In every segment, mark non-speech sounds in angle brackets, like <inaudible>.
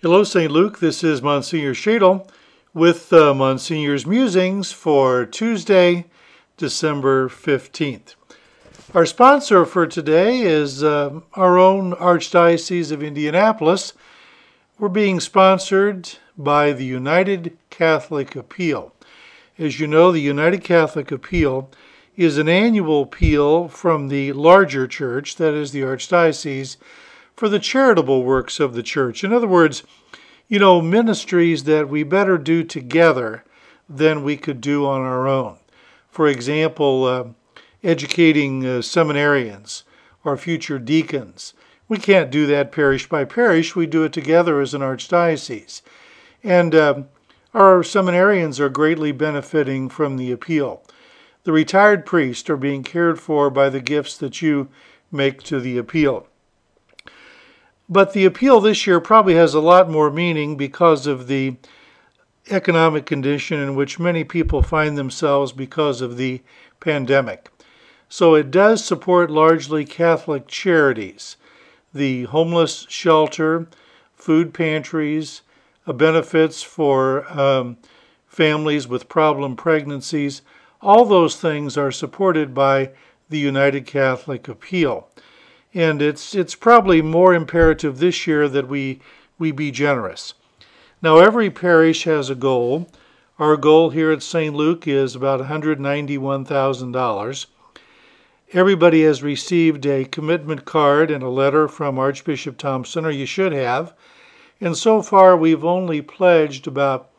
Hello, St. Luke. This is Monsignor Schaedel with uh, Monsignor's musings for Tuesday, December 15th. Our sponsor for today is uh, our own Archdiocese of Indianapolis. We're being sponsored by the United Catholic Appeal. As you know, the United Catholic Appeal is an annual appeal from the larger church, that is the Archdiocese, for the charitable works of the church. In other words, you know, ministries that we better do together than we could do on our own. For example, uh, educating uh, seminarians or future deacons. We can't do that parish by parish. We do it together as an archdiocese. And uh, our seminarians are greatly benefiting from the appeal. The retired priests are being cared for by the gifts that you make to the appeal. But the appeal this year probably has a lot more meaning because of the economic condition in which many people find themselves because of the pandemic. So it does support largely Catholic charities, the homeless shelter, food pantries, uh, benefits for um, families with problem pregnancies. All those things are supported by the United Catholic Appeal. And it's, it's probably more imperative this year that we, we be generous. Now, every parish has a goal. Our goal here at St. Luke is about $191,000. Everybody has received a commitment card and a letter from Archbishop Thompson, or you should have. And so far, we've only pledged about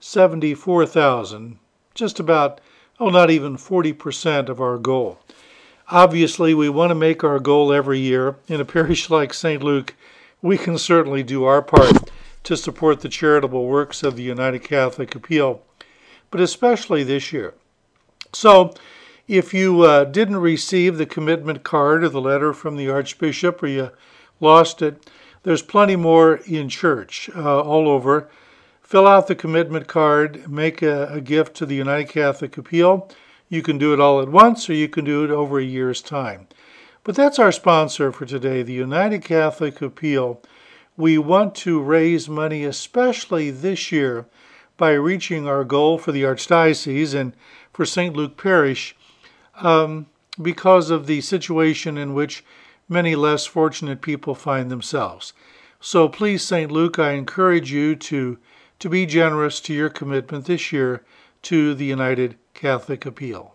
74,000, just about, oh, not even 40% of our goal. Obviously, we want to make our goal every year. In a parish <laughs> like St. Luke, we can certainly do our part to support the charitable works of the United Catholic Appeal, but especially this year. So, if you uh, didn't receive the commitment card or the letter from the Archbishop or you lost it, there's plenty more in church uh, all over. Fill out the commitment card, make a, a gift to the United Catholic Appeal. You can do it all at once or you can do it over a year's time. But that's our sponsor for today, the United Catholic Appeal. We want to raise money, especially this year, by reaching our goal for the Archdiocese and for St. Luke Parish um, because of the situation in which many less fortunate people find themselves. So please, St. Luke, I encourage you to, to be generous to your commitment this year to the United Catholic Appeal.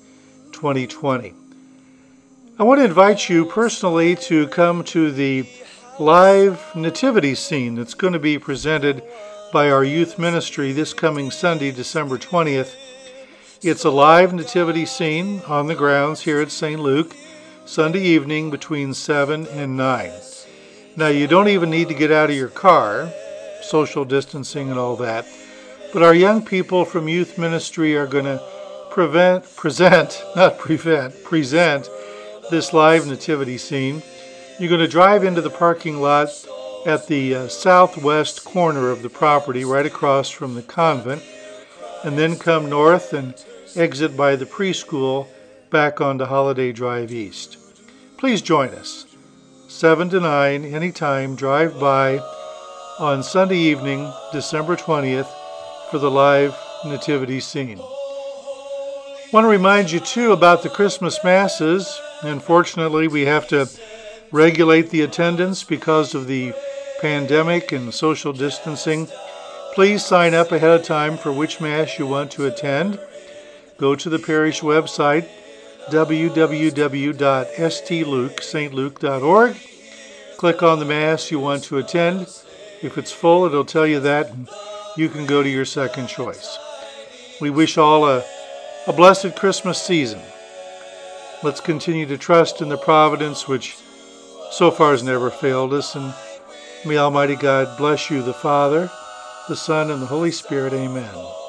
2020. I want to invite you personally to come to the live nativity scene that's going to be presented by our youth ministry this coming Sunday, December 20th. It's a live nativity scene on the grounds here at St. Luke, Sunday evening between 7 and 9. Now, you don't even need to get out of your car social distancing and all that. But our young people from youth ministry are going to prevent, present, not prevent, present this live nativity scene. You're going to drive into the parking lot at the uh, southwest corner of the property, right across from the convent, and then come north and exit by the preschool back onto Holliday Drive East. Please join us. 7 to 9, anytime, drive by on Sunday evening, December 20th, for the live nativity scene. Want to remind you too about the Christmas Masses. Unfortunately, we have to regulate the attendance because of the pandemic and social distancing, please sign up ahead of time for which Mass you want to attend. Go to the parish website, www.stlukestluke.org. Click on the Mass you want to attend. If it's full, it'll tell you that, and you can go to your second choice. We wish all a, a blessed Christmas season. Let's continue to trust in the providence which so far has never failed us, and may Almighty God bless you, the Father, the Son, and the Holy Spirit. Amen.